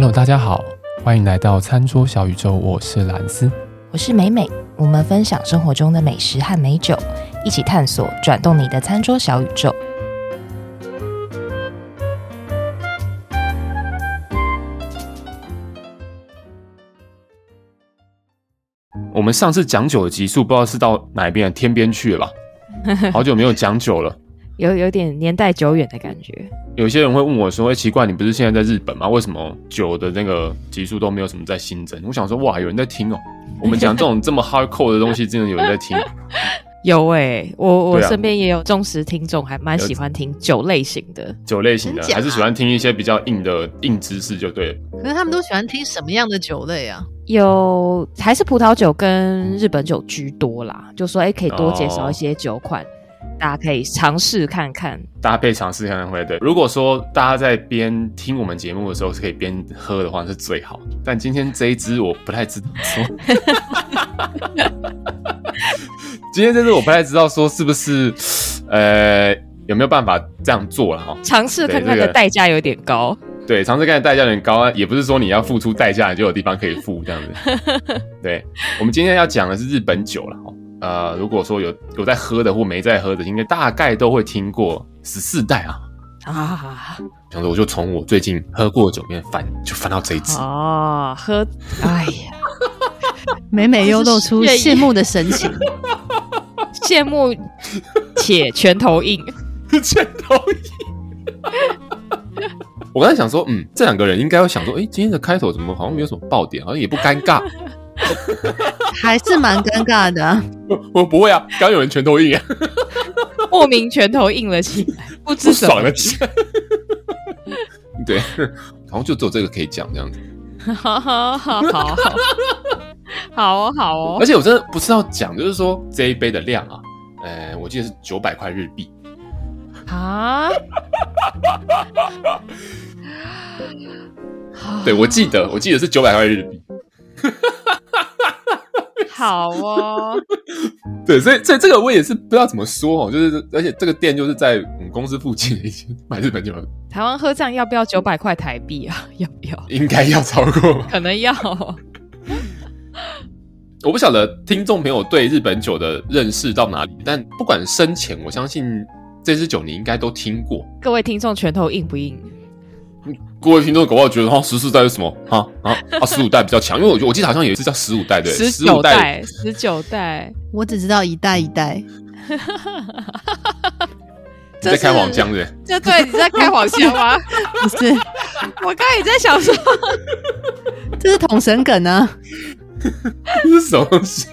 Hello，大家好，欢迎来到餐桌小宇宙，我是蓝斯，我是美美，我们分享生活中的美食和美酒，一起探索转动你的餐桌小宇宙。我们上次讲酒的集数，不知道是到哪一边天边去了？好久没有讲酒了，有有点年代久远的感觉。有些人会问我说：“哎，奇怪，你不是现在在日本吗？为什么酒的那个集数都没有什么在新增？”我想说，哇，有人在听哦。我们讲这种这么 hardcore 的东西，真的有人在听。有哎、欸，我我身边也有忠实听众，还蛮喜欢听酒类型的。酒类型的，还是喜欢听一些比较硬的硬知识就对了。可是他们都喜欢听什么样的酒类啊？有还是葡萄酒跟日本酒居多啦。就说哎，可以多介绍一些酒款。哦大家可以尝试看看，大家可以尝试看看会对。如果说大家在边听我们节目的时候是可以边喝的话，是最好。但今天这一支我不太知道说，今天这支我不太知道说是不是呃有没有办法这样做了哈？尝试看看的代价有点高，对，尝试看的代价有点高啊，也不是说你要付出代价你就有地方可以付这样子。对，我们今天要讲的是日本酒了哈。呃，如果说有有在喝的或没在喝的，应该大概都会听过十四代啊啊！想说我就从我最近喝过的酒里面翻，就翻到这一支哦，喝，哎呀，每每又露出羡慕的神情，羡慕且拳头硬，拳头硬。我刚才想说，嗯，这两个人应该会想说，哎，今天的开头怎么好像没有什么爆点，好像也不尴尬。还是蛮尴尬的、啊。我不会啊，刚有人拳头硬啊，莫名拳头硬了起来，不知什么爽了起来。对，好像就只有这个可以讲这样子。好好好好好好哦好哦。而且我真的不知道讲，就是说这一杯的量啊，呃，我记得是九百块日币啊。对，我记得，我记得是九百块日币。好哦，对，所以所以这个我也是不知道怎么说哦，就是而且这个店就是在我们公司附近的一间买日本酒。台湾喝这样要不要九百块台币啊？要不要？应该要超过，可能要。我不晓得听众朋友对日本酒的认识到哪里，但不管深浅，我相信这支酒你应该都听过。各位听众拳头硬不硬？各位听众，搞不好觉得哈十四代是什么？哈啊啊十五代比较强，因为我我记得好像有一次叫十五代对，十九代十九代，我只知道一代一代。你在开黄腔的？这对你在开黄腔吗？不是，我刚才也在想说，这是统神梗啊，这是什么东西？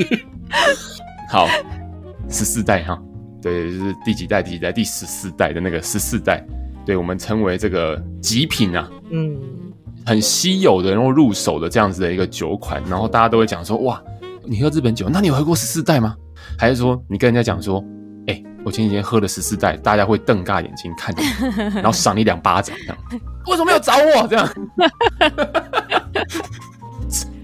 好，十四代哈，对，就是第几代？第几代？第十四代的那个十四代。对，我们称为这个极品啊，嗯，很稀有的，然后入手的这样子的一个酒款，然后大家都会讲说，哇，你喝日本酒，那你有喝过十四代吗？还是说你跟人家讲说，哎、欸，我前几天喝了十四代，大家会瞪大眼睛看你，然后赏你两巴掌，这样，为什么没有找我？这样，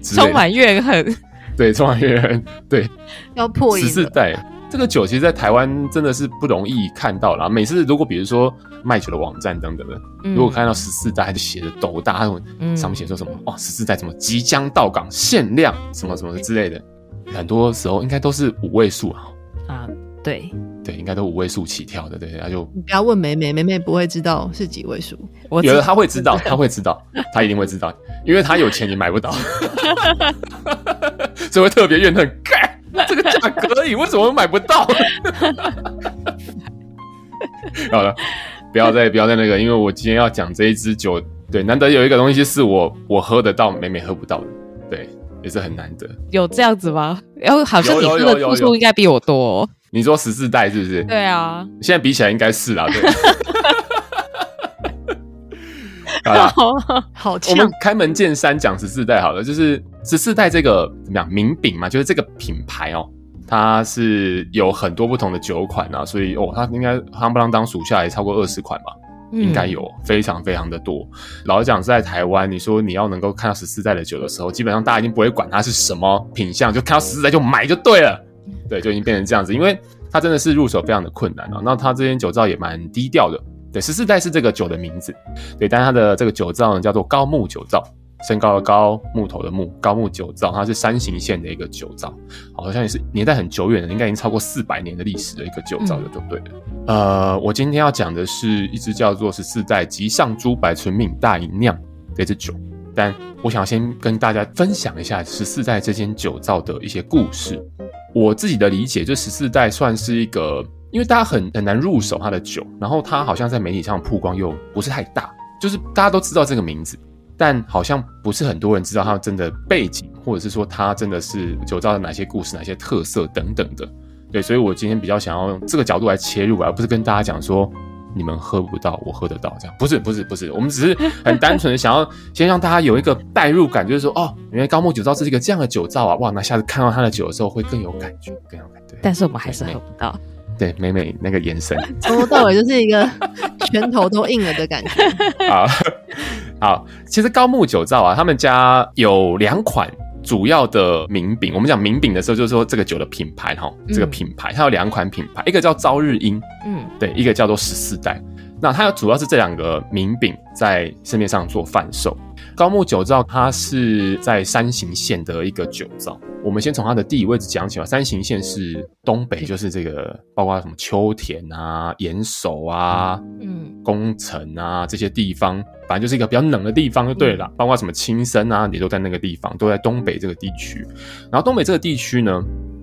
充满怨恨，对，充满怨恨，对，要破十四代。这个酒其实，在台湾真的是不容易看到啦。每次如果比如说卖酒的网站等等的，嗯、如果看到十四代，就写着斗大，上面写说什么哦，十四代什么即将到港限量什么什么之类的，很多时候应该都是五位数啊。啊，对对，应该都五位数起跳的，对，他就你不要问美美，美美不会知道是几位数。我觉得他会知道，他会知道，他一定会知道，因为他有钱，你买不到，所以会特别怨恨。这个价格而已，为什么买不到？好了，不要再不要再那个，因为我今天要讲这一支酒，对，难得有一个东西是我我喝得到，美美喝不到的，对，也是很难得。有这样子吗？然后好像你喝的度数应该比我多哦。你说十四代是不是？对啊，现在比起来应该是啦，对。好了，好呛，我们开门见山讲十四代好了，就是十四代这个怎么样名饼嘛，就是这个品牌哦，它是有很多不同的酒款啊，所以哦，它应该夯不啷当数下来超过二十款吧，嗯、应该有非常非常的多。老实讲，在台湾，你说你要能够看到十四代的酒的时候，基本上大家已经不会管它是什么品相，就看到十四代就买就对了，对，就已经变成这样子，因为它真的是入手非常的困难啊。那它这间酒造也蛮低调的。对，十四代是这个酒的名字，对，但是它的这个酒造呢叫做高木酒造，身高的高，木头的木，高木酒造，它是山形县的一个酒造，好像也是年代很久远的，应该已经超过四百年的历史的一个酒造的，就对了。嗯、呃，我今天要讲的是一支叫做十四代吉上珠白纯米大吟酿的一支酒，但我想先跟大家分享一下十四代这间酒造的一些故事。我自己的理解，就十四代算是一个，因为大家很很难入手它的酒，然后它好像在媒体上曝光又不是太大，就是大家都知道这个名字。但好像不是很多人知道它真的背景，或者是说它真的是酒造的哪些故事、哪些特色等等的。对，所以我今天比较想要用这个角度来切入，而不是跟大家讲说你们喝不到，我喝得到这样。不是，不是，不是，我们只是很单纯的想要先让大家有一个代入感，就是说哦，原来高木酒造是一个这样的酒造啊！哇，那下次看到他的酒的时候会更有感觉，更有感觉。但是我们还是喝不到。对，美美那个眼神，从头到尾就是一个拳头都硬了的感觉。好。好，其实高木酒造啊，他们家有两款主要的名饼。我们讲名饼的时候，就是说这个酒的品牌哈，这个品牌它有两款品牌，一个叫朝日樱，嗯，对，一个叫做十四代。那它主要是这两个名饼在市面上做贩售。高木酒造它是在山形县的一个酒造。我们先从它的地理位置讲起吧。山形县是东北，就是这个包括什么秋田啊、岩手啊、嗯、宫城啊这些地方，反正就是一个比较冷的地方就对了。包括什么青森啊，也都在那个地方，都在东北这个地区。然后东北这个地区呢，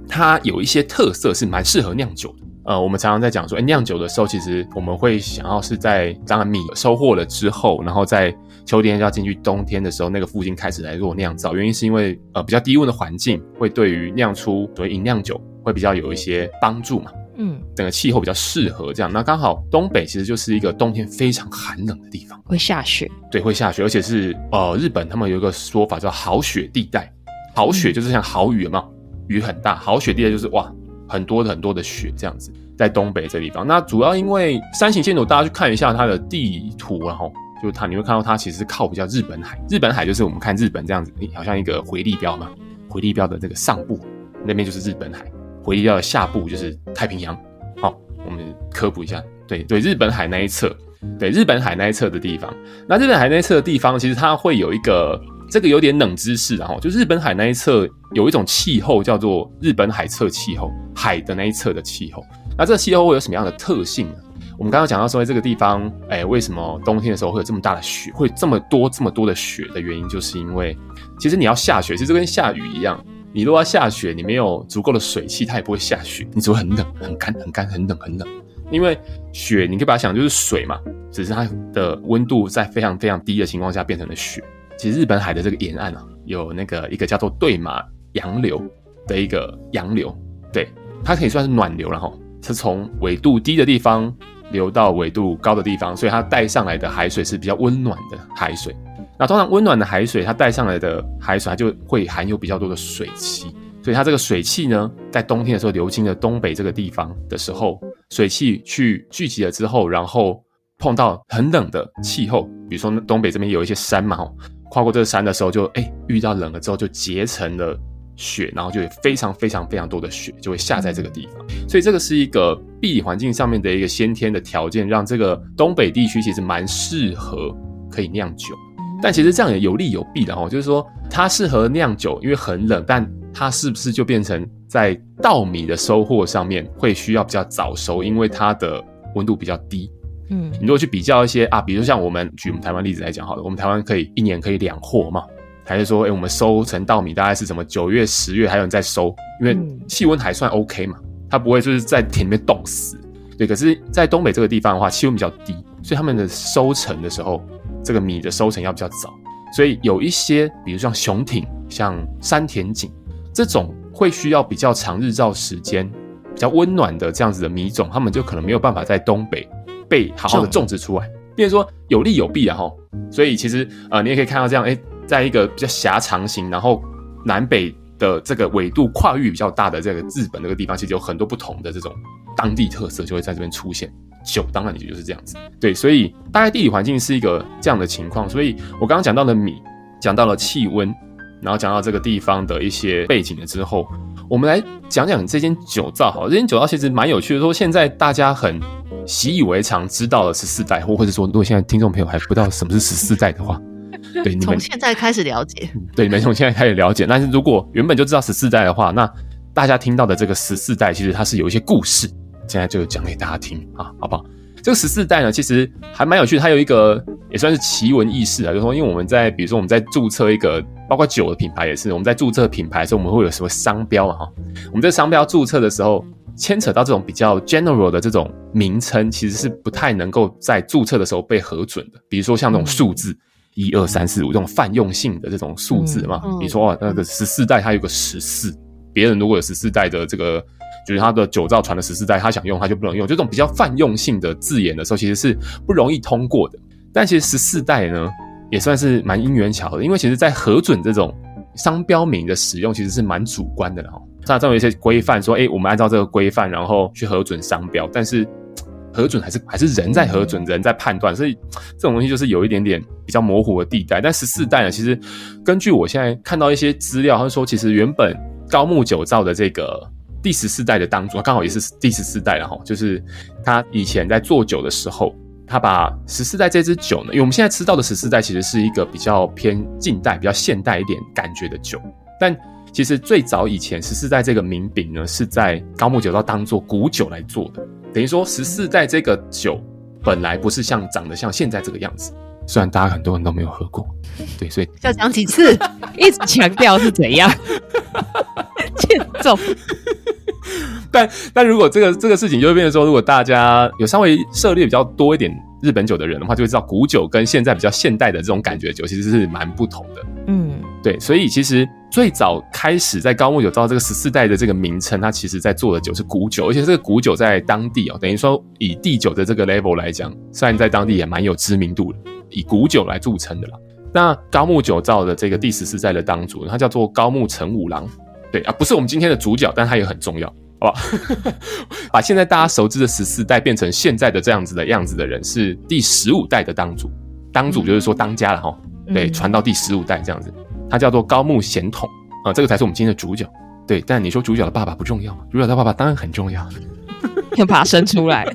它有一些特色是蛮适合酿酒的。呃，我们常常在讲说，哎，酿酒的时候，其实我们会想要是在当然米收获了之后，然后在秋天要进去冬天的时候，那个附近开始来做酿造。原因是因为呃比较低温的环境会对于酿出所谓银酿酒会比较有一些帮助嘛。嗯，整个气候比较适合这样。那刚好东北其实就是一个冬天非常寒冷的地方，会下雪。对，会下雪，而且是呃日本他们有一个说法叫好雪地带，好雪就是像好雨嘛，雨很大，好雪地带就是哇。很多的很多的雪这样子，在东北这地方。那主要因为山形县，大家去看一下它的地图，然后就是它，你会看到它其实是靠比较日本海。日本海就是我们看日本这样子，好像一个回力镖嘛。回力镖的这个上部那边就是日本海，回力镖的下部就是太平洋。好，我们科普一下，对对，日本海那一侧，对日本海那一侧的地方。那日本海那一侧的地方，其实它会有一个。这个有点冷知识，然后就日本海那一侧有一种气候叫做日本海侧气候，海的那一侧的气候。那这个气候会有什么样的特性呢？我们刚刚讲到说，这个地方，哎，为什么冬天的时候会有这么大的雪，会这么多这么多的雪的原因，就是因为其实你要下雪，其实就跟下雨一样，你如果要下雪，你没有足够的水汽，它也不会下雪，你只会很冷、很干、很干、很冷、很冷。因为雪，你可以把它想就是水嘛，只是它的温度在非常非常低的情况下变成了雪。其实日本海的这个沿岸啊，有那个一个叫做对马洋流的一个洋流，对，它可以算是暖流，然后是从纬度低的地方流到纬度高的地方，所以它带上来的海水是比较温暖的海水。那通常温暖的海水，它带上来的海水，它就会含有比较多的水汽，所以它这个水汽呢，在冬天的时候流经了东北这个地方的时候，水汽去聚集了之后，然后碰到很冷的气候，比如说东北这边有一些山嘛，跨过这个山的时候就，就、欸、哎遇到冷了之后就结成了雪，然后就有非常非常非常多的雪就会下在这个地方，所以这个是一个地理环境上面的一个先天的条件，让这个东北地区其实蛮适合可以酿酒。但其实这样也有利有弊的哈，就是说它适合酿酒，因为很冷，但它是不是就变成在稻米的收获上面会需要比较早熟，因为它的温度比较低。嗯，你如果去比较一些啊，比如像我们举我们台湾例子来讲好了，我们台湾可以一年可以两获嘛，还是说，哎、欸，我们收成稻米大概是什么九月、十月还有人在收，因为气温还算 OK 嘛，它不会就是在田里面冻死。对，可是，在东北这个地方的话，气温比较低，所以他们的收成的时候，这个米的收成要比较早，所以有一些，比如像雄挺、像山田锦这种会需要比较长日照时间、比较温暖的这样子的米种，他们就可能没有办法在东北。被好好的种植出来，变成说有利有弊啊哈，所以其实呃你也可以看到这样，哎，在一个比较狭长型，然后南北的这个纬度跨域比较大的这个日本这个地方，其实有很多不同的这种当地特色就会在这边出现。酒当然也就是这样子，对，所以大概地理环境是一个这样的情况。所以我刚刚讲到的米，讲到了气温，然后讲到这个地方的一些背景了之后，我们来讲讲这间酒造。好，这间酒造其实蛮有趣的，说现在大家很。习以为常，知道了十四代，或或者说，如果现在听众朋友还不知道什么是十四代的话，对，你们从现在开始了解，对，你们从现在开始了解。但是如果原本就知道十四代的话，那大家听到的这个十四代，其实它是有一些故事，现在就讲给大家听啊，好不好？这个十四代呢，其实还蛮有趣的，它有一个也算是奇闻异事啊，就是说，因为我们在比如说我们在注册一个，包括酒的品牌也是，我们在注册品牌的时候，我们会有什么商标啊？哈，我们这商标注册的时候，牵扯到这种比较 general 的这种名称，其实是不太能够在注册的时候被核准的。比如说像这种数字一二三四五这种泛用性的这种数字嘛，比如说哦，那个十四代它有个十四，别人如果有十四代的这个。就是他的九造传的十四代，他想用他就不能用，就这种比较泛用性的字眼的时候，其实是不容易通过的。但其实十四代呢，也算是蛮因缘巧合的，因为其实在核准这种商标名的使用，其实是蛮主观的哈。像这种一些规范说，哎、欸，我们按照这个规范，然后去核准商标，但是核准还是还是人在核准，人在判断，所以这种东西就是有一点点比较模糊的地带。但十四代呢，其实根据我现在看到一些资料，他说其实原本高木酒造的这个。第十四代的当主，刚好也是第十四代了哈。就是他以前在做酒的时候，他把十四代这支酒呢，因为我们现在吃到的十四代其实是一个比较偏近代、比较现代一点感觉的酒，但其实最早以前十四代这个名饼呢，是在高木酒造当做古酒来做的。等于说十四代这个酒本来不是像长得像现在这个样子，虽然大家很多人都没有喝过，对，所以要讲几次，一直强调是怎样，欠揍。但但如果这个这个事情就会变成说，如果大家有稍微涉猎比较多一点日本酒的人的话，就会知道古酒跟现在比较现代的这种感觉酒其实是蛮不同的。嗯，对，所以其实最早开始在高木酒造这个十四代的这个名称，它其实在做的酒是古酒，而且这个古酒在当地哦，等于说以地酒的这个 level 来讲，虽然在当地也蛮有知名度的，以古酒来著称的啦。那高木酒造的这个第十四代的当主，他叫做高木成五郎。对啊，不是我们今天的主角，但他也很重要，好吧？把现在大家熟知的十四代变成现在的这样子的样子的人，是第十五代的当主。当主就是说当家了哈，对，传到第十五代这样子，他叫做高木贤统啊，这个才是我们今天的主角。对，但你说主角的爸爸不重要吗？主角的爸爸当然很重要，要把他生出来。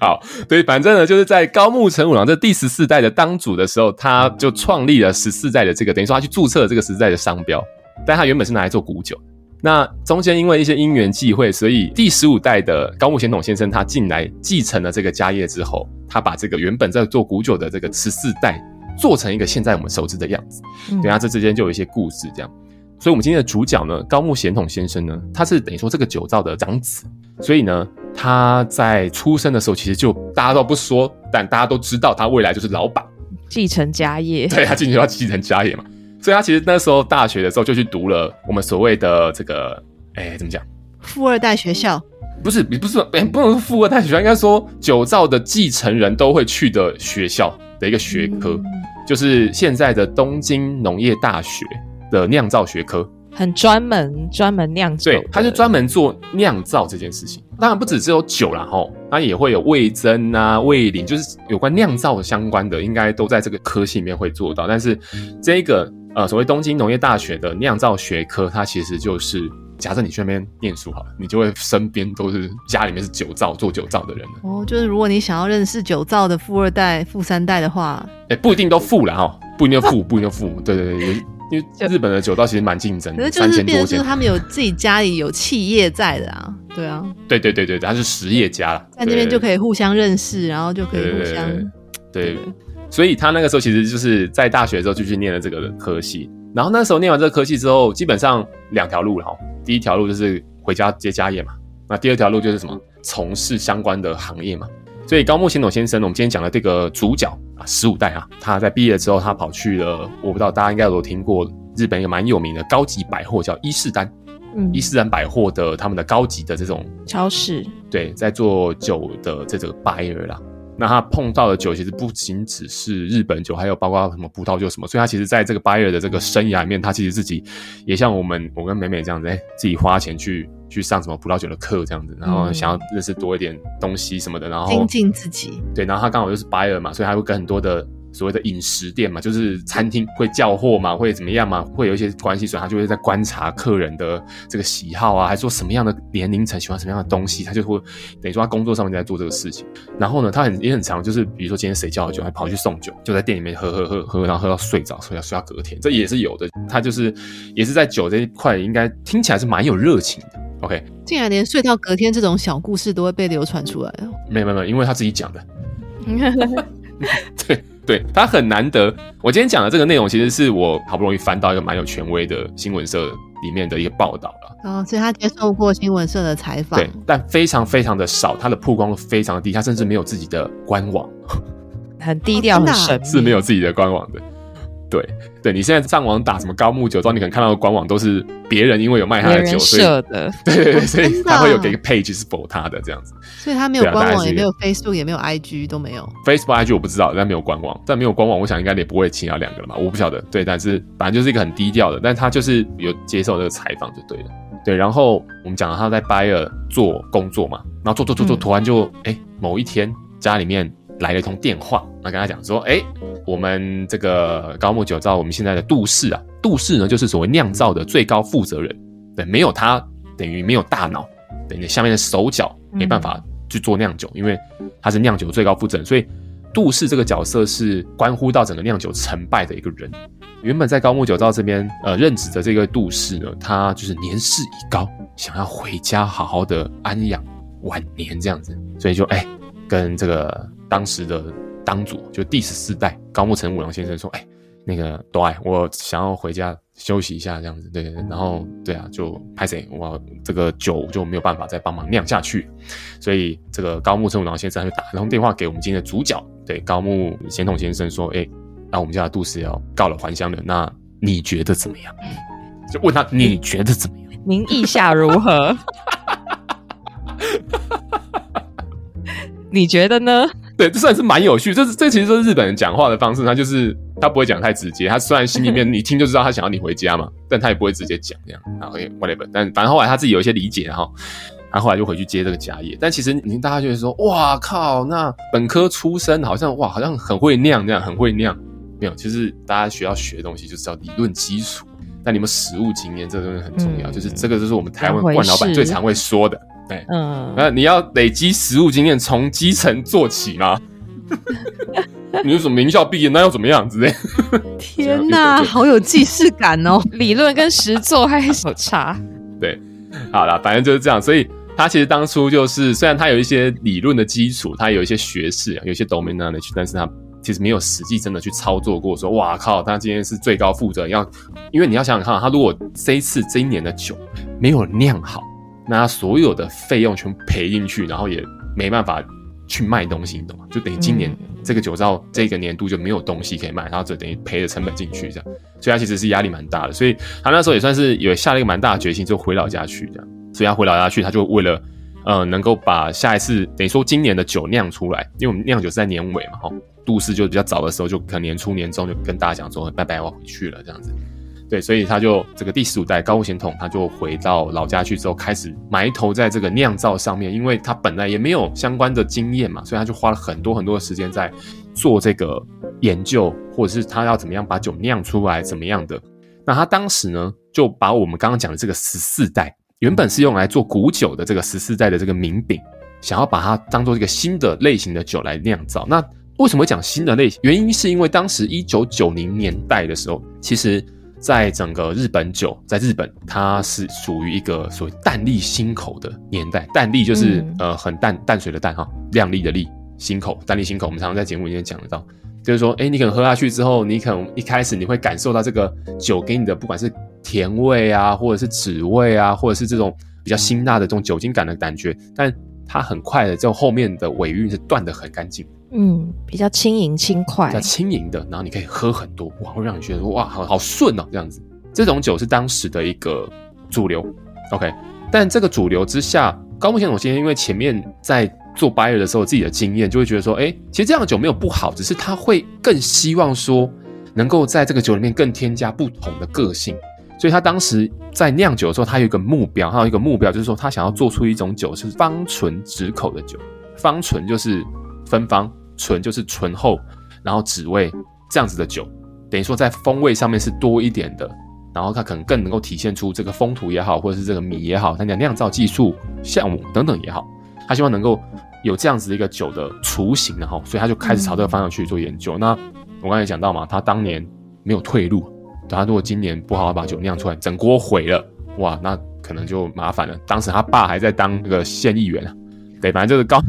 好，对，反正呢，就是在高木成五郎这第十四代的当主的时候，他就创立了十四代的这个，等于说他去注册了这个十四代的商标，但他原本是拿来做古酒。那中间因为一些因缘际会，所以第十五代的高木贤统先生他进来继承了这个家业之后，他把这个原本在做古酒的这个十四代做成一个现在我们熟知的样子。嗯，对啊，这之间就有一些故事这样。所以，我们今天的主角呢，高木贤统先生呢，他是等于说这个酒造的长子，所以呢。他在出生的时候，其实就大家都不说，但大家都知道他未来就是老板，继承家业。对，他进去要继承家业嘛，所以他其实那时候大学的时候就去读了我们所谓的这个，哎，怎么讲？富二代学校？不是，不是，哎，不能说富二代学校，应该说酒造的继承人都会去的学校的一个学科，嗯、就是现在的东京农业大学的酿造学科。很专门，专门酿酒。对，他是专门做酿造这件事情。当然不只只有酒啦，吼，他也会有味增啊、味淋，就是有关酿造相关的，应该都在这个科系里面会做到。但是这个呃，所谓东京农业大学的酿造学科，它其实就是假设你去那边念书好了，你就会身边都是家里面是酒造做酒造的人。哦，就是如果你想要认识酒造的富二代、富三代的话，哎、欸，不一定都富了哈，不一定富，不一定富。对对对。因为 日本的酒造其实蛮竞争的，可是就是变成是他们有自己家里有企业在的啊，对啊，对对对对，他是实业家了，在那边就可以互相认识，然后就可以互相，对，对，对，所以他那个时候其实就是在大学的时候就去念了这个科系，然后那时候念完这个科系之后，基本上两条路了哈，第一条路就是回家接家业嘛，那第二条路就是什么，从事相关的行业嘛。所以高木贤斗先生，我们今天讲的这个主角啊，十五代啊，他在毕业之后，他跑去了，我不知道大家应该有听过日本一个蛮有名的高级百货，叫伊势丹，嗯，伊势丹百货的他们的高级的这种超市，对，在做酒的这个 buyer 啦。那他碰到的酒其实不仅只是日本酒，还有包括什么葡萄酒什么，所以他其实在这个 buyer 的这个生涯里面，他其实自己也像我们我跟美美这样子，哎，自己花钱去。去上什么葡萄酒的课这样子，然后想要认识多一点东西什么的，然后精进自己。对，然后他刚好就是 buyer 嘛，所以他会跟很多的所谓的饮食店嘛，就是餐厅会叫货嘛，会怎么样嘛，会有一些关系，所以他就会在观察客人的这个喜好啊，还说什么样的年龄层喜欢什么样的东西，他就会等于说他工作上面在做这个事情。然后呢，他很也很常，就是比如说今天谁叫了酒，还跑去送酒，就在店里面喝喝喝喝，然后喝到睡着，睡到睡到隔天，这也是有的。他就是也是在酒这一块，应该听起来是蛮有热情的。OK，竟然连睡到隔天这种小故事都会被流传出来哦。没有没有，因为他自己讲的。对对，他很难得。我今天讲的这个内容，其实是我好不容易翻到一个蛮有权威的新闻社里面的一个报道了。哦，所以他接受过新闻社的采访。对，但非常非常的少，他的曝光非常的低，他甚至没有自己的官网，很低调，很神秘，是没有自己的官网的。对对，你现在上网打什么高木酒庄，你可能看到的官网都是别人因为有卖他的酒，所以的。对对对，所以他会有给个 page 是 for 他的这样子。所以他没有官网，也没有 Facebook，也没有 IG，都没有。Facebook、IG 我不知道，但没有官网，但没有官网，我想应该也不会请到两个了嘛，我不晓得。对，但是反正就是一个很低调的，但他就是有接受这个采访就对了。对，然后我们讲到他在 Bayer 做工作嘛，然后做做做做，突然就哎、嗯、某一天家里面。来了一通电话，那跟他讲说，哎、我们这个高木酒造，我们现在的杜氏啊，杜氏呢就是所谓酿造的最高负责人，对，没有他等于没有大脑，等于下面的手脚没办法去做酿酒，因为他是酿酒最高负责人，所以杜氏这个角色是关乎到整个酿酒成败的一个人。原本在高木酒造这边呃任职的这个杜氏呢，他就是年事已高，想要回家好好的安养晚年这样子，所以就哎、跟这个。当时的当主就第十四代高木成五郎先生说：“哎，那个多爱，我想要回家休息一下，这样子，对对对。然后对啊，就拍谁，我这个酒就没有办法再帮忙酿下去，所以这个高木成五郎先生就打通电话给我们今天的主角，对高木贤统先生说：哎，那我们家的杜氏要告了还乡了，那你觉得怎么样？就问他你觉得怎么样？您意下如何？你觉得呢？”对，这算是蛮有趣。这这其实是日本人讲话的方式，他就是他不会讲太直接。他虽然心里面 你听就知道他想要你回家嘛，但他也不会直接讲这样。然后 whatever，但反正后来他自己有一些理解，然后他后来就回去接这个家业。但其实你大家就会说，哇靠，那本科出身好像哇，好像很会酿这样，很会酿。没有，其实大家需要学的东西就是叫理论基础。但你们实务经验这个东西很重要，嗯、就是这个就是我们台湾冠老板最常会说的。对，嗯，那你要累积实务经验，从基层做起吗？你是什么名校毕业，那要怎么样子？天哪，好有既视感哦！理论跟实作还有差。对，好了，反正就是这样。所以他其实当初就是，虽然他有一些理论的基础，他有一些学识，有一些 domain knowledge，但是他其实没有实际真的去操作过。说，哇靠，他今天是最高负责人，要因为你要想想看，他如果这一次这一年的酒没有酿好。那他所有的费用全部赔进去，然后也没办法去卖东西，你懂吗？就等于今年这个酒造这个年度就没有东西可以卖，然后就等于赔了成本进去这样，所以他其实是压力蛮大的。所以他那时候也算是有下了一个蛮大的决心，就回老家去这样。所以他回老家去，他就为了呃能够把下一次等于说今年的酒酿出来，因为我们酿酒是在年尾嘛，哈，杜氏就比较早的时候就可能年初年中就跟大家讲说拜拜，我要回去了这样子。对，所以他就这个第十五代高木贤统，他就回到老家去之后，开始埋头在这个酿造上面，因为他本来也没有相关的经验嘛，所以他就花了很多很多的时间在做这个研究，或者是他要怎么样把酒酿出来，怎么样的。那他当时呢，就把我们刚刚讲的这个十四代，原本是用来做古酒的这个十四代的这个名饼，想要把它当做一个新的类型的酒来酿造。那为什么讲新的类型？原因是因为当时一九九零年代的时候，其实。在整个日本酒，在日本它是属于一个所谓淡丽新口的年代。淡丽就是、嗯、呃很淡淡水的淡哈，亮丽的丽，新口淡丽新口。我们常常在节目里面讲得到，就是说，哎，你可能喝下去之后，你可能一开始你会感受到这个酒给你的不管是甜味啊，或者是脂味啊，或者是这种比较辛辣的这种酒精感的感觉，但它很快的，就后面的尾韵是断的很干净。嗯，比较轻盈轻快，比较轻盈的，然后你可以喝很多，哇，会让你觉得哇，好好顺哦，这样子。这种酒是当时的一个主流，OK。但这个主流之下，高木贤统先生因为前面在做 buyer 的时候自己的经验，就会觉得说，哎，其实这样的酒没有不好，只是他会更希望说，能够在这个酒里面更添加不同的个性。所以他当时在酿酒的时候，他有一个目标，他有一个目标就是说，他想要做出一种酒是方醇止口的酒，方醇就是芬芳。醇就是醇厚，然后酯味这样子的酒，等于说在风味上面是多一点的，然后它可能更能够体现出这个风土也好，或者是这个米也好，它讲酿造技术项目等等也好，他希望能够有这样子的一个酒的雏形，然后所以他就开始朝这个方向去做研究。嗯、那我刚才讲到嘛，他当年没有退路，他如果今年不好好把酒酿出来，整锅毁了，哇，那可能就麻烦了。当时他爸还在当那个县议员啊，对，反正就是高。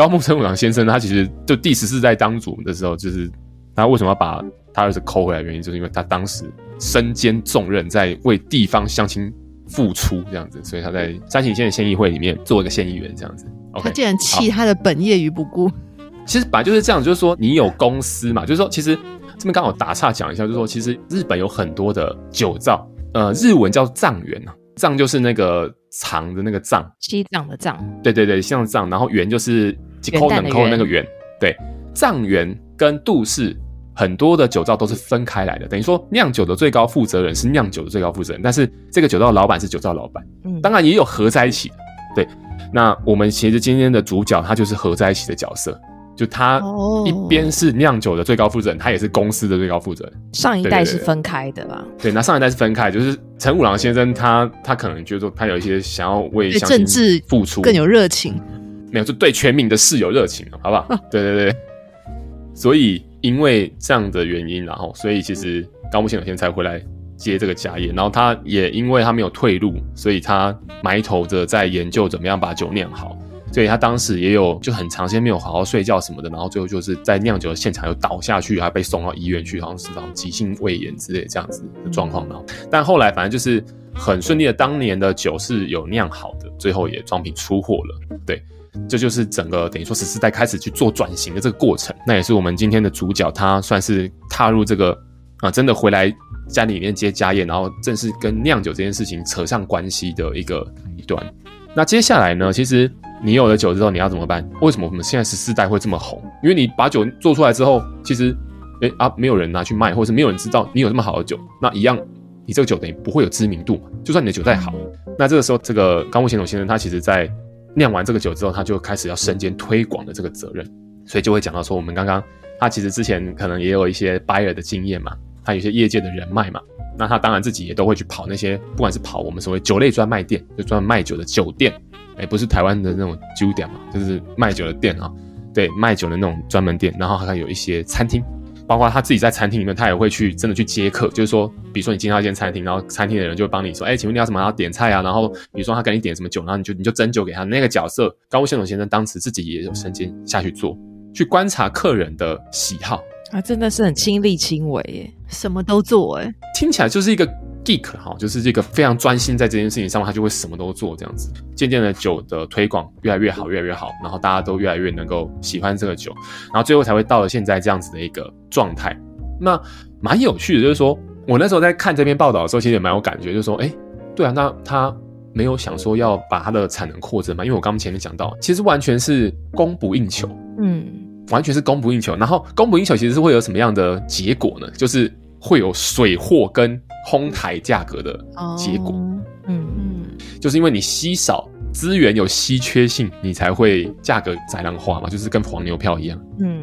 高木伸五郎先生，他其实就第十四代当主的时候，就是他为什么要把他儿子扣回来？原因就是因为他当时身兼重任，在为地方乡亲付出这样子，所以他在山形县的县议会里面做一个县议员这样子。Okay, 他竟然弃他的本业于不顾。其实本来就是这样，就是说你有公司嘛，就是说其实这边刚好打岔讲一下，就是说其实日本有很多的酒造，呃，日文叫藏元啊。藏就是那个藏的那个藏，西藏的藏，对对对，像藏，然后圆就是几口冷扣那个圆，对，藏元跟杜氏很多的酒造都是分开来的，等于说酿酒的最高负责人是酿酒的最高负责人，但是这个酒造老板是酒造老板，嗯，当然也有合在一起的，对，那我们其实今天的主角他就是合在一起的角色。就他一边是酿酒的最高负责人，他也是公司的最高负责人。上一代是分开的吧？对，那上一代是分开，就是陈五郎先生他他可能觉得说他有一些想要为政治付出更有热情，没有就对全民的事有热情，好不好？对对对。所以因为这样的原因，然后所以其实高木先生才回来接这个家业，然后他也因为他没有退路，所以他埋头着在研究怎么样把酒酿好。所以他当时也有就很长时间没有好好睡觉什么的，然后最后就是在酿酒的现场又倒下去，还被送到医院去，好像是这种急性胃炎之类这样子的状况。然后，但后来反正就是很顺利的，当年的酒是有酿好的，最后也装瓶出货了。对，这就是整个等于说十四代开始去做转型的这个过程。那也是我们今天的主角，他算是踏入这个啊，真的回来家里面接家业，然后正式跟酿酒这件事情扯上关系的一个一段。那接下来呢，其实。你有了酒之后，你要怎么办？为什么我们现在十四代会这么红？因为你把酒做出来之后，其实，哎、欸、啊，没有人拿去卖，或者是没有人知道你有这么好的酒，那一样，你这个酒等于不会有知名度嘛。就算你的酒再好，那这个时候，这个高木贤斗先生他其实在酿完这个酒之后，他就开始要身兼推广的这个责任，所以就会讲到说，我们刚刚他其实之前可能也有一些 buyer 的经验嘛，他有些业界的人脉嘛，那他当然自己也都会去跑那些，不管是跑我们所谓酒类专卖店，就专门卖酒的酒店。哎，不是台湾的那种酒店嘛，就是卖酒的店啊。对，卖酒的那种专门店，然后还有一些餐厅，包括他自己在餐厅里面，他也会去真的去接客。就是说，比如说你进到一间餐厅，然后餐厅的人就会帮你说：“哎，请问你要什么？要点菜啊？”然后比如说他给你点什么酒，然后你就你就斟酒给他。那个角色，高木贤斗先生当时自己也有身兼下去做，去观察客人的喜好啊，真的是很亲力亲为耶，什么都做哎，听起来就是一个。Geek 哈，就是这个非常专心在这件事情上，他就会什么都做这样子。渐渐的，酒的推广越来越好，越来越好，然后大家都越来越能够喜欢这个酒，然后最后才会到了现在这样子的一个状态。那蛮有趣的，就是说我那时候在看这篇报道的时候，其实也蛮有感觉，就是说，哎，对啊，那他没有想说要把他的产能扩增嘛？因为我刚刚前面讲到，其实完全是供不应求，嗯，完全是供不应求。然后供不应求其实是会有什么样的结果呢？就是会有水货跟哄抬价格的结果，嗯嗯，就是因为你稀少资源有稀缺性，你才会价格宰量化嘛，就是跟黄牛票一样，嗯，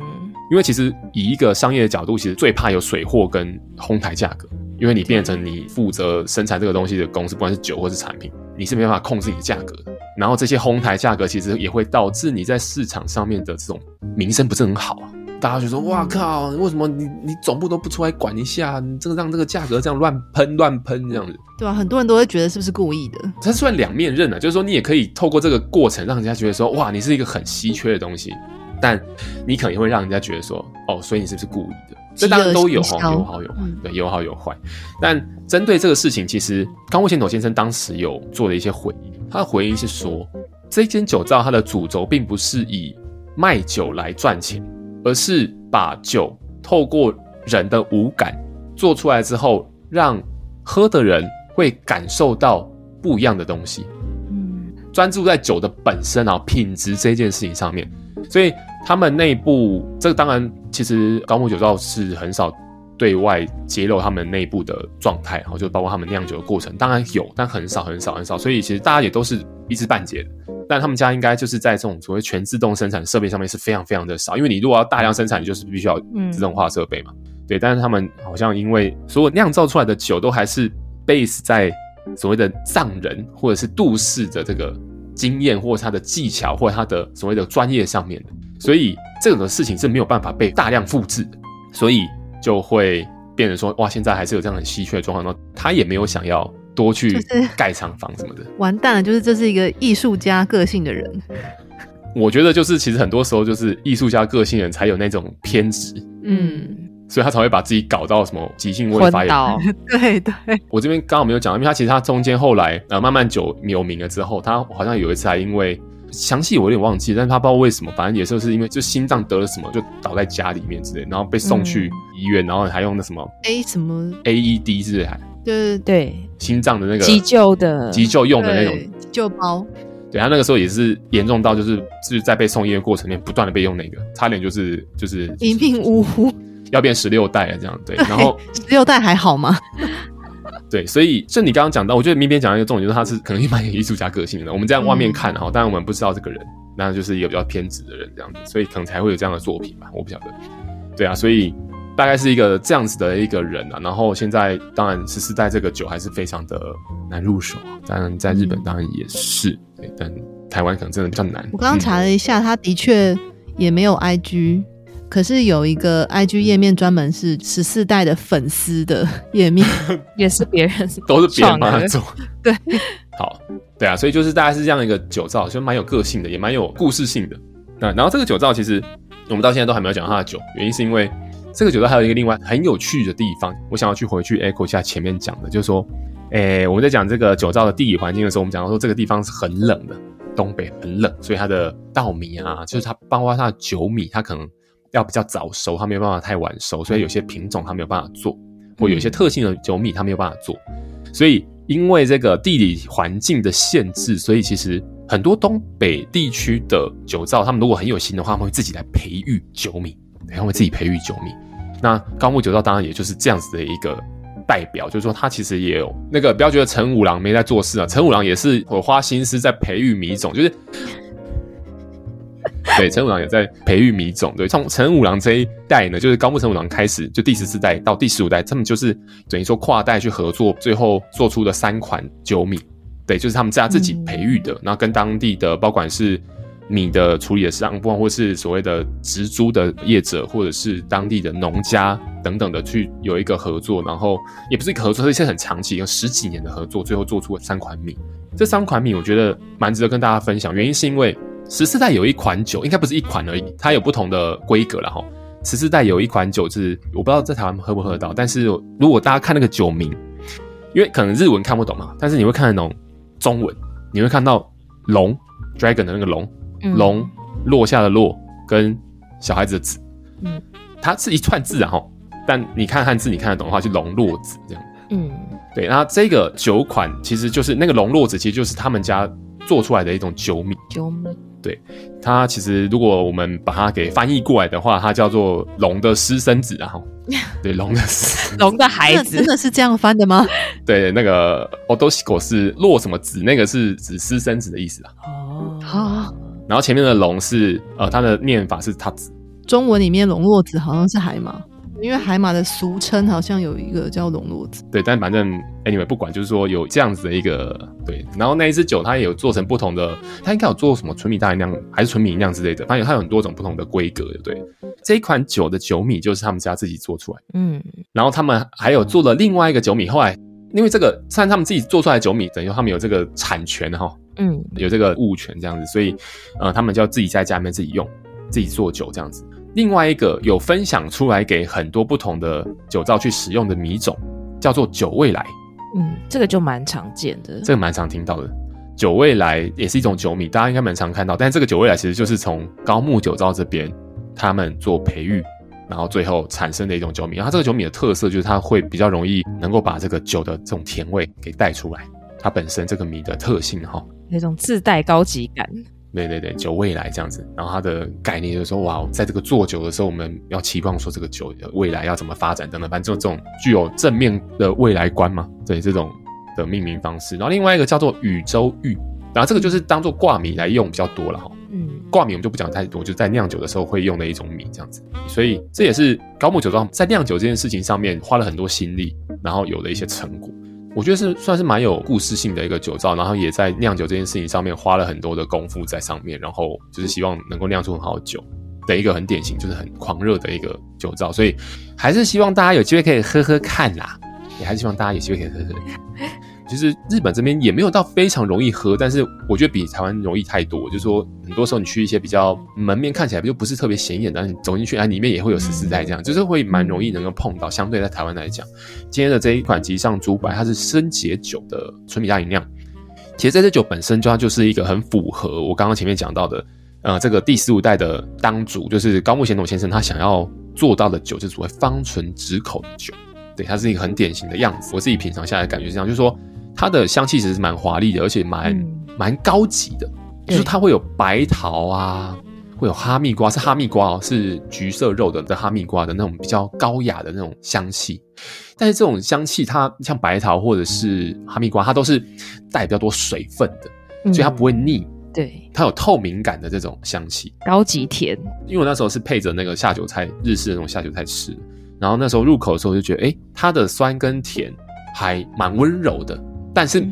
因为其实以一个商业的角度，其实最怕有水货跟哄抬价格，因为你变成你负责生产这个东西的公司，不管是酒或是产品，你是没办法控制你的价格的，然后这些哄抬价格其实也会导致你在市场上面的这种名声不是很好啊。大家就说：“哇靠！为什么你你总部都不出来管一下？你这个让这个价格这样乱喷乱喷这样子，对啊，很多人都会觉得是不是故意的？它算两面刃啊，就是说你也可以透过这个过程让人家觉得说：哇，你是一个很稀缺的东西。但你可能也会让人家觉得说：哦，所以你是不是故意的？这当然都有哈，有好有坏，对，有好有坏。但针对这个事情，其实高木贤斗先生当时有做了一些回应。他的回应是说，这间酒造它的主轴并不是以卖酒来赚钱。”而是把酒透过人的五感做出来之后，让喝的人会感受到不一样的东西。嗯，专注在酒的本身啊，品质这件事情上面。所以他们内部这个当然，其实高木酒造是很少对外揭露他们内部的状态，然后就包括他们酿酒的过程，当然有，但很少很少很少。所以其实大家也都是一知半解的。但他们家应该就是在这种所谓全自动生产设备上面是非常非常的少，因为你如果要大量生产，你就是必须要自动化设备嘛。嗯、对，但是他们好像因为所有酿造出来的酒都还是 base 在所谓的藏人或者是杜氏的这个经验或者他的技巧或者他的所谓的专业上面的，所以这种的事情是没有办法被大量复制的，所以就会变成说哇，现在还是有这样很稀缺的状况，那他也没有想要。多去盖厂房什么的，完蛋了！就是这是一个艺术家个性的人。我觉得就是其实很多时候就是艺术家个性人才有那种偏执，嗯，所以他才会把自己搞到什么急性胃发炎。对对，我这边刚好没有讲，因为他其实他中间后来呃慢慢久有名了之后，他好像有一次还因为详细我有点忘记，但是他不知道为什么，反正也是是因为就心脏得了什么就倒在家里面之类，然后被送去医院，嗯、然后还用那什么 A 什么？AED 之类还。对对，心脏的那个急救的。急救用的那种。急救包，对，他那个时候也是严重到就是就是在被送医院过程里面不断的被用那个，差点就是就是一命呜呼，要变十六代了这样，对，然后 十六代还好吗？对，所以就你刚刚讲到，我觉得明边讲到一个重点就是他是可能蛮有艺术家个性的，我们这样外面看哈，当然我们不知道这个人，那就是一个比较偏执的人这样子，所以可能才会有这样的作品吧，我不晓得，对啊，所以。大概是一个这样子的一个人啊，然后现在当然十四代这个酒还是非常的难入手啊，当然在日本当然也是，对，但台湾可能真的比较难。我刚刚查了一下，他的确也没有 IG，可是有一个 IG 页面专门是十四代的粉丝的页面，也是别人都是别人帮他 做，对，好，对啊，所以就是大概是这样一个酒造，就蛮有个性的，也蛮有故事性的。那然后这个酒造其实我们到现在都还没有讲它的酒，原因是因为。这个酒造还有一个另外很有趣的地方，我想要去回去 echo 一下前面讲的，就是说，诶，我们在讲这个酒造的地理环境的时候，我们讲到说这个地方是很冷的，东北很冷，所以它的稻米啊，就是它包括它的酒米，它可能要比较早熟，它没有办法太晚熟，所以有些品种它没有办法做，或有些特性的酒米它没有办法做，所以因为这个地理环境的限制，所以其实很多东北地区的酒造，他们如果很有心的话，他们会自己来培育酒米，他们会自己培育酒米。那高木酒造当然也就是这样子的一个代表，就是说他其实也有那个，不要觉得陈五郎没在做事啊，陈五郎也是有花心思在培育米种，就是对，陈五郎也在培育米种。对，从陈五郎这一代呢，就是高木陈五郎开始，就第十四代到第十五代，他们就是等于说跨代去合作，最后做出的三款酒米，对，就是他们家自己培育的，然后跟当地的，不管是。米的处理的商，不管或是所谓的植株的业者，或者是当地的农家等等的，去有一个合作，然后也不是一个合作，是一些很长期，有十几年的合作，最后做出了三款米。这三款米我觉得蛮值得跟大家分享，原因是因为十四代有一款酒，应该不是一款而已，它有不同的规格了哈。十四代有一款酒是我不知道在台湾喝不喝得到，但是如果大家看那个酒名，因为可能日文看不懂嘛，但是你会看得懂中文，你会看到龙 dragon 的那个龙。龙、嗯、落下的落跟小孩子的子，嗯，它是一串字啊哈，但你看汉字你看得懂的话，就龙落子这样，嗯，对，那这个酒款其实就是那个龙落子，其实就是他们家做出来的一种酒米，酒米，对，它其实如果我们把它给翻译过来的话，它叫做龙的私生子啊。哈，对，龙的龙的孩子，真的是这样翻的吗？对，那个 odosiko 是落什么子，那个是指私生子的意思啊，哦，好。然后前面的龙是呃，它的念法是它子。中文里面龙落子好像是海马，因为海马的俗称好像有一个叫龙络子。对，但反正 anyway 不管，就是说有这样子的一个对。然后那一只酒它也有做成不同的，它应该有做什么纯米大吟酿还是纯米吟酿之类的，反正它有很多种不同的规格，对？这一款酒的酒米就是他们家自己做出来，嗯。然后他们还有做了另外一个酒米，后来因为这个虽然他们自己做出来的酒米，等于他们有这个产权哈。嗯，有这个物权这样子，所以，呃，他们就要自己在家里面自己用，自己做酒这样子。另外一个有分享出来给很多不同的酒造去使用的米种，叫做酒未来。嗯，这个就蛮常见的，这个蛮常听到的。酒未来也是一种酒米，大家应该蛮常看到。但这个酒未来其实就是从高木酒造这边他们做培育，然后最后产生的一种酒米。然后这个酒米的特色就是它会比较容易能够把这个酒的这种甜味给带出来，它本身这个米的特性哈。那种自带高级感，对对对，酒未来这样子，然后它的概念就是说，哇，在这个做酒的时候，我们要期望说这个酒的未来要怎么发展等等，反正这种具有正面的未来观嘛，对这种的命名方式。然后另外一个叫做宇宙玉，然后这个就是当做挂米来用比较多了哈。嗯，挂米我们就不讲太多，就在酿酒的时候会用的一种米这样子。所以这也是高木酒庄在酿酒这件事情上面花了很多心力，然后有了一些成果。我觉得是算是蛮有故事性的一个酒造，然后也在酿酒这件事情上面花了很多的功夫在上面，然后就是希望能够酿出很好酒的一个很典型，就是很狂热的一个酒造。所以还是希望大家有机会可以喝喝看啦，也还是希望大家有机会可以喝喝看。其实日本这边也没有到非常容易喝，但是我觉得比台湾容易太多。就是说，很多时候你去一些比较门面看起来就不是特别显眼，但是你走进去，啊，里面也会有十四代这样，就是会蛮容易能够碰到。相对在台湾来讲，今天的这一款吉上竹白，它是生解酒的纯米大吟酿。其实这支酒本身就它就是一个很符合我刚刚前面讲到的，呃，这个第十五代的当主就是高木贤斗先生他想要做到的酒，就是所谓芳醇止口的酒。对，它是一个很典型的样子。我自己品尝下来的感觉是这样，就是说。它的香气其实是蛮华丽的，而且蛮蛮、嗯、高级的，就是它会有白桃啊，会有哈密瓜，是哈密瓜哦，是橘色肉的的哈密瓜的那种比较高雅的那种香气。但是这种香气，它像白桃或者是哈密瓜，它都是带比较多水分的，嗯、所以它不会腻。对，它有透明感的这种香气，高级甜。因为我那时候是配着那个下酒菜，日式的那种下酒菜吃，然后那时候入口的时候就觉得，哎，它的酸跟甜还蛮温柔的。但是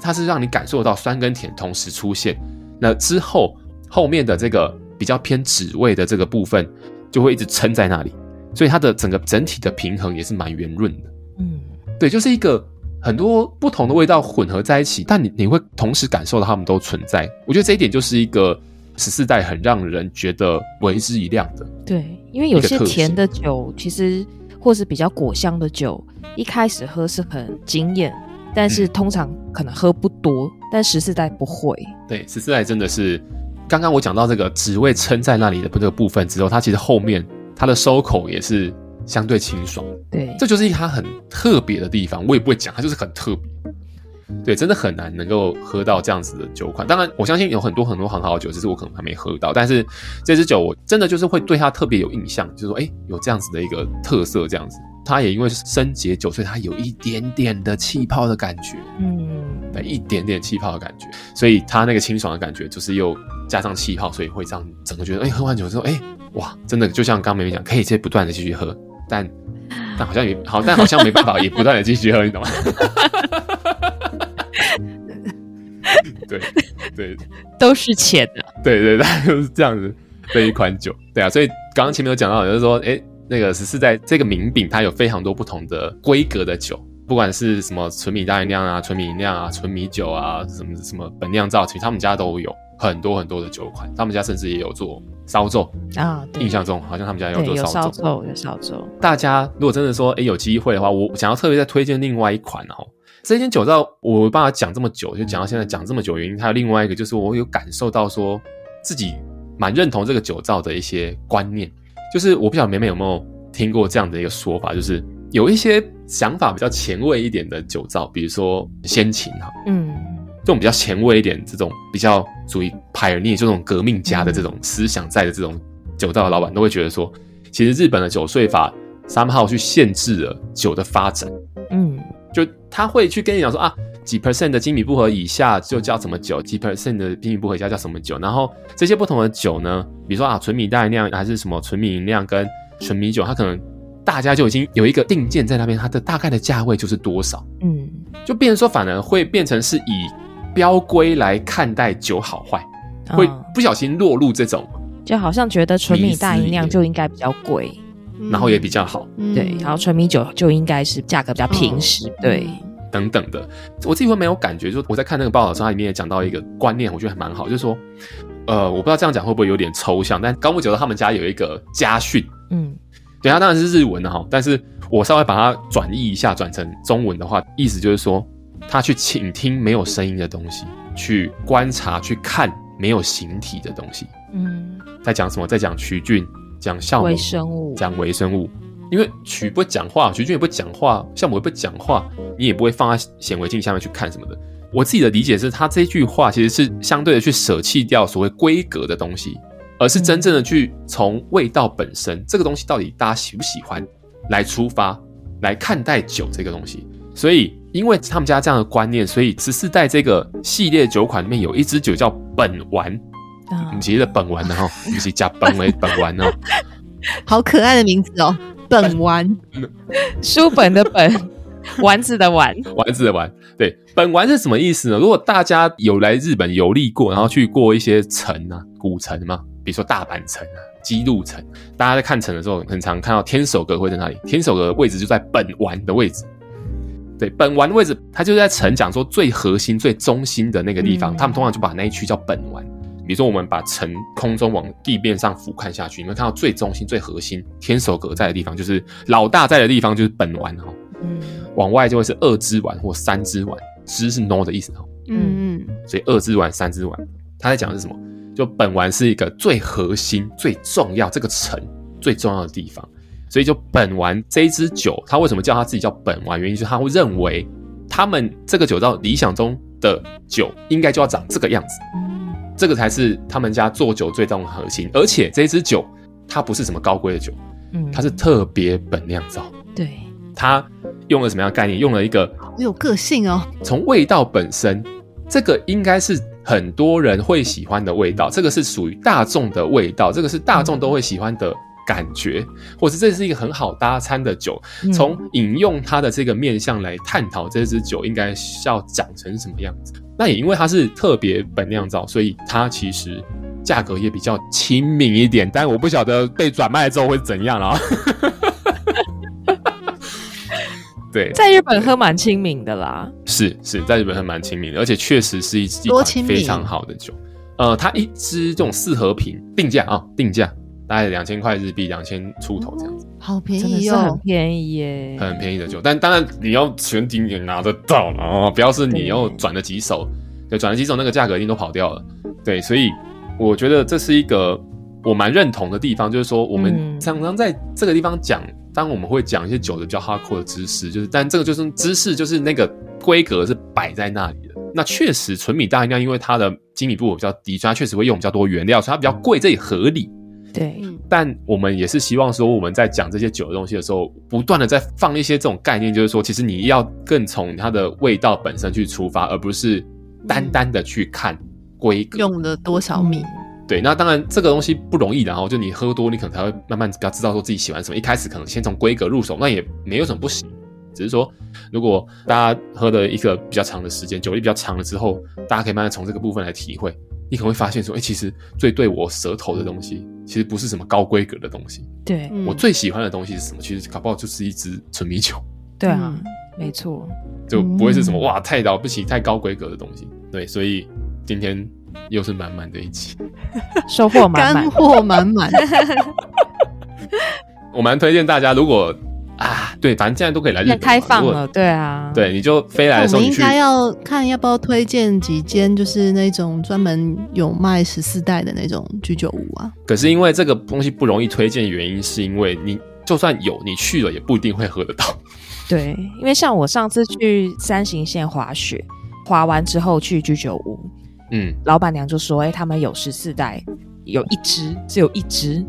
它是让你感受到酸跟甜同时出现，那之后后面的这个比较偏脂味的这个部分就会一直撑在那里，所以它的整个整体的平衡也是蛮圆润的。嗯，对，就是一个很多不同的味道混合在一起，但你你会同时感受到它们都存在。我觉得这一点就是一个十四代很让人觉得为之一亮的。对，因为有些甜的酒，其实或是比较果香的酒，一开始喝是很惊艳。但是通常可能喝不多，嗯、但十四代不会。对，十四代真的是，刚刚我讲到这个只为撑在那里的这个部分之后，它其实后面它的收口也是相对清爽。对，这就是它很特别的地方。我也不会讲，它就是很特别。对，真的很难能够喝到这样子的酒款。当然，我相信有很多很多很好的酒，只是我可能还没喝到。但是这支酒我真的就是会对它特别有印象，就是说，哎，有这样子的一个特色，这样子。它也因为是生解酒，所以它有一点点的气泡的感觉，嗯，对，一点点气泡的感觉，所以它那个清爽的感觉，就是又加上气泡，所以会让整个觉得，哎，喝完酒之后，哎，哇，真的就像刚刚妹妹讲，可以再不断的继续喝，但但好像也好，但好像没办法，也不断的继续喝，你懂吗？对对，都是钱的，对对对，就是这样子的一款酒，对啊，所以刚刚前面有讲到，就是说，哎。那个十四代这个名饼，它有非常多不同的规格的酒，不管是什么纯米大吟酿啊、纯米酿啊、纯米酒啊，什么什么本酿造，其实他们家都有很多很多的酒款。他们家甚至也有做烧酎啊，印象中好像他们家有做烧酎，有烧酎。大家如果真的说，哎，有机会的话，我想要特别再推荐另外一款哦。这间酒造我爸爸讲这么久，就讲到现在讲这么久，原因还有另外一个，就是我有感受到说自己蛮认同这个酒造的一些观念。就是我不晓得美美有没有听过这样的一个说法，就是有一些想法比较前卫一点的酒造，比如说先秦哈，嗯，这种比较前卫一点，这种比较属于 pioneer 这种革命家的这种思想在的这种酒造的老板，都会觉得说，其实日本的酒税法 somehow 去限制了酒的发展，嗯，就他会去跟你讲说啊。几 percent 的精米不合以下就叫什么酒，几 percent 的精米不合以下叫什么酒。然后这些不同的酒呢，比如说啊，纯米大吟酿还是什么纯米吟酿跟纯米酒，它可能大家就已经有一个定见在那边，它的大概的价位就是多少。嗯，就变成说，反而会变成是以标规来看待酒好坏，哦、会不小心落入这种，就好像觉得纯米大吟酿就应该比较贵，然后也比较好，嗯、对，然后纯米酒就应该是价格比较平实，哦、对。等等的，我自己会没有感觉。就是我在看那个报道的时候，它里面也讲到一个观念，我觉得还蛮好，就是说，呃，我不知道这样讲会不会有点抽象，但高木酒的他们家有一个家训，嗯，对，它当然是日文的哈，但是我稍微把它转译一下，转成中文的话，意思就是说，他去倾听没有声音的东西，去观察、去看没有形体的东西，嗯，在讲什么？在讲曲菌，讲酵母，微生物，讲微生物。因为曲不会讲话，徐俊也不会讲话，酵母也不会讲话，你也不会放在显微镜下面去看什么的。我自己的理解是，他这句话其实是相对的去舍弃掉所谓规格的东西，而是真正的去从味道本身这个东西到底大家喜不喜欢来出发来看待酒这个东西。所以因为他们家这样的观念，所以十四代这个系列酒款里面有一支酒叫本丸，你记得本丸的哈，不是加本为本丸哦，好可爱的名字哦，本丸，书本的本，丸子的丸，丸子的丸，对，本丸是什么意思呢？如果大家有来日本游历过，然后去过一些城啊，古城嘛，比如说大阪城啊。姬路城，大家在看城的时候，很常看到天守阁会在那里。天守阁的位置就在本丸的位置。对，本丸的位置，它就是在城讲说最核心、最中心的那个地方。嗯、他们通常就把那一区叫本丸。比如说，我们把城空中往地面上俯瞰下去，你们看到最中心、最核心天守阁在的地方，就是老大在的地方，就是本丸哈。嗯。往外就会是二之丸或三之丸，之是 no 的意思哈。嗯嗯。所以二之丸、三之丸，他在讲的是什么？就本丸是一个最核心、最重要这个城最重要的地方，所以就本丸这一支酒，他为什么叫他自己叫本丸？原因就是他会认为他们这个酒造理想中的酒应该就要长这个样子，这个才是他们家做酒最重要的核心。而且这支酒它不是什么高贵的酒，嗯它是特别本酿造。对，它用了什么样的概念？用了一个好有个性哦。从味道本身，这个应该是。很多人会喜欢的味道，这个是属于大众的味道，这个是大众都会喜欢的感觉，或者这是一个很好搭餐的酒。从饮用它的这个面向来探讨这支酒应该要长成什么样子。那也因为它是特别本酿造，所以它其实价格也比较亲民一点。但我不晓得被转卖之后会怎样了。对，在日本喝蛮亲民的啦，是是，在日本喝蛮亲民的，而且确实是一一款非常好的酒。呃，它一支这种四合瓶定价啊，定价大概两千块日币，两千出头这样子，好便宜哦，很便宜耶，很便宜的酒。但当然你要全景也拿得到啊，不要是你又转了几手，对，转了几手那个价格一定都跑掉了。对，所以我觉得这是一个我蛮认同的地方，就是说我们常常在这个地方讲。当我们会讲一些酒的比较 hardcore 的知识，就是，但这个就是知识，就是那个规格是摆在那里的。那确实，纯米大吟酿因为它的精米度比较低，所以它确实会用比较多原料，所以它比较贵，这也合理。对。但我们也是希望说，我们在讲这些酒的东西的时候，不断的在放一些这种概念，就是说，其实你要更从它的味道本身去出发，而不是单单的去看规格用了多少米。对，那当然这个东西不容易的哈，就你喝多，你可能才会慢慢比较知道说自己喜欢什么。一开始可能先从规格入手，那也没有什么不行，只是说如果大家喝的一个比较长的时间，酒力比较长了之后，大家可以慢慢从这个部分来体会，你可能会发现说，哎，其实最对我舌头的东西，其实不是什么高规格的东西。对，我最喜欢的东西是什么？其实搞不好就是一支纯米酒。对啊，没错，就不会是什么哇太了不起、太高规格的东西。对，所以今天。又是满满的一集，收获满满，干货满满。我蛮推荐大家，如果啊，对，反正现在都可以来日本，开放了，对啊，对，你就飞来的时候，我们应该要看要不要推荐几间，就是那种专门有卖十四代的那种居酒屋啊。可是因为这个东西不容易推荐，原因是因为你就算有，你去了也不一定会喝得到。对，因为像我上次去山形县滑雪，滑完之后去居酒屋。嗯，老板娘就说：“哎、欸，他们有十四代，有一只，只有一只，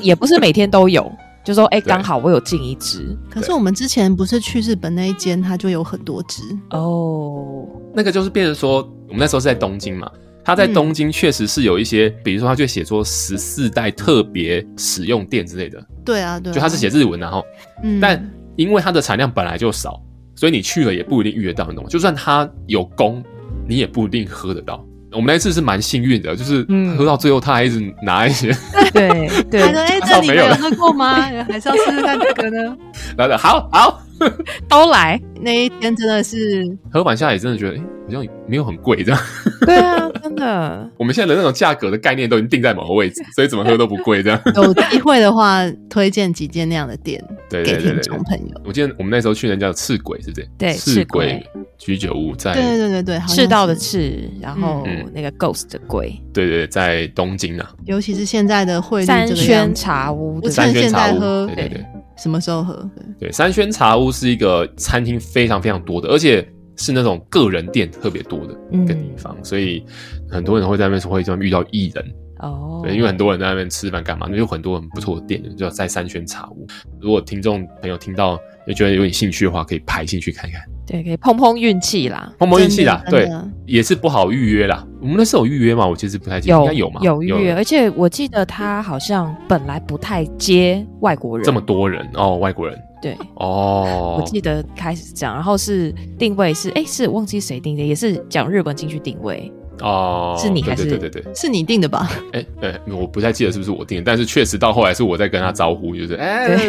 也不是每天都有。就说，哎、欸，刚好我有进一只。可是我们之前不是去日本那一间，它就有很多只哦。那个就是变成说，我们那时候是在东京嘛，它在东京确实是有一些，嗯、比如说它就写说十四代特别使用店之类的。对啊，对啊，就他是写日文，然后，嗯，但因为它的产量本来就少，所以你去了也不一定预约到那种。就算它有供。你也不一定喝得到。我们那次是蛮幸运的，就是喝到最后，他还一直拿一些。嗯、对对，他说：“哎、欸，这你没有喝过吗？还是要试试看这个呢？” 来的好好 都来。那一天真的是喝完下来，真的觉得哎、欸，好像没有很贵这样。对啊，真的。我们现在的那种价格的概念都已经定在某个位置，所以怎么喝都不贵这样。有机会的话，推荐几间那样的店，对对对对，给听众朋友。我记得我们那时候去人家叫赤鬼，是不是？对，赤鬼。居酒屋在对对对对，赤道的赤，然后那个 ghost 的鬼，对对，在东京啊，尤其是现在的汇率，三轩茶屋，不趁现在喝，对对对，什么时候喝？对，三轩茶屋是一个餐厅非常非常多的，而且是那种个人店特别多的一个地方，所以很多人会在那边说会这样遇到艺人哦，对，因为很多人在那边吃饭干嘛，那有很多很不错的店，就在三轩茶屋。如果听众朋友听到，也觉得有点兴趣的话，可以排进去看看。对，可以碰碰运气啦，碰碰运气啦。对，也是不好预约啦。我们那时候有预约吗？我其实不太记得，应该有吗？有预约，而且我记得他好像本来不太接外国人，这么多人哦，外国人。对，哦，我记得开始讲，然后是定位是，哎，是忘记谁定的，也是讲日本进去定位。哦，是你还是对对对对，是你定的吧？哎哎，我不太记得是不是我定的，但是确实到后来是我在跟他招呼，就是哎。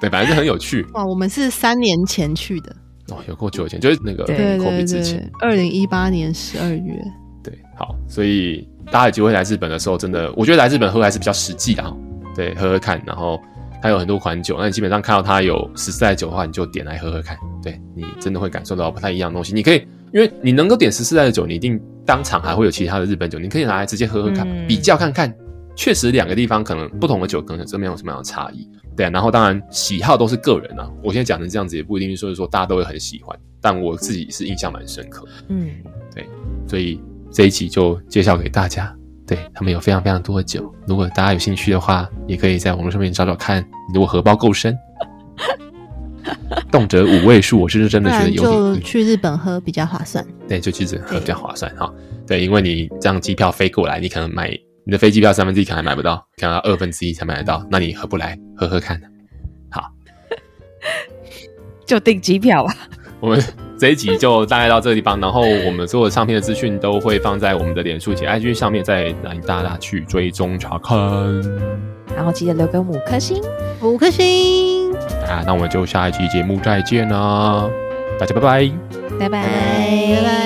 对，反正是很有趣哇！我们是三年前去的哦，有够久以前，就是那个 COVID 之前，二零一八年十二月。对，好，所以大家有机会来日本的时候，真的，我觉得来日本喝还是比较实际的哈。对，喝喝看，然后它有很多款酒，那你基本上看到它有十四代酒的话，你就点来喝喝看。对，你真的会感受到不太一样的东西。你可以，因为你能够点十四代的酒，你一定当场还会有其他的日本酒，你可以拿来直接喝喝看，嗯、比较看看。确实，两个地方可能不同的酒，可能真没有什么样的差异。对啊，然后当然喜好都是个人啊。我现在讲成这样子，也不一定说是说大家都会很喜欢，但我自己是印象蛮深刻。嗯，对，所以这一集就介绍给大家。对，他们有非常非常多的酒，如果大家有兴趣的话，也可以在网络上面找找看。如果荷包够深，动辄五位数，我是真的觉得有点。就去日本喝比较划算。对，就去日本喝比较划算哈。对，因为你这样机票飞过来，你可能买。你的飞机票三分之一可能还买不到，可能要二分之一才买得到，那你何不来喝喝看呢？好，就订机票吧。我们这一集就大概到这个地方，然后我们所有唱片的资讯都会放在我们的脸书及 IG 上面，再让大家去追踪查看。然后记得留个五颗星，五颗星。啊，那我们就下一期节目再见啦，大家拜拜，拜拜，拜拜，拜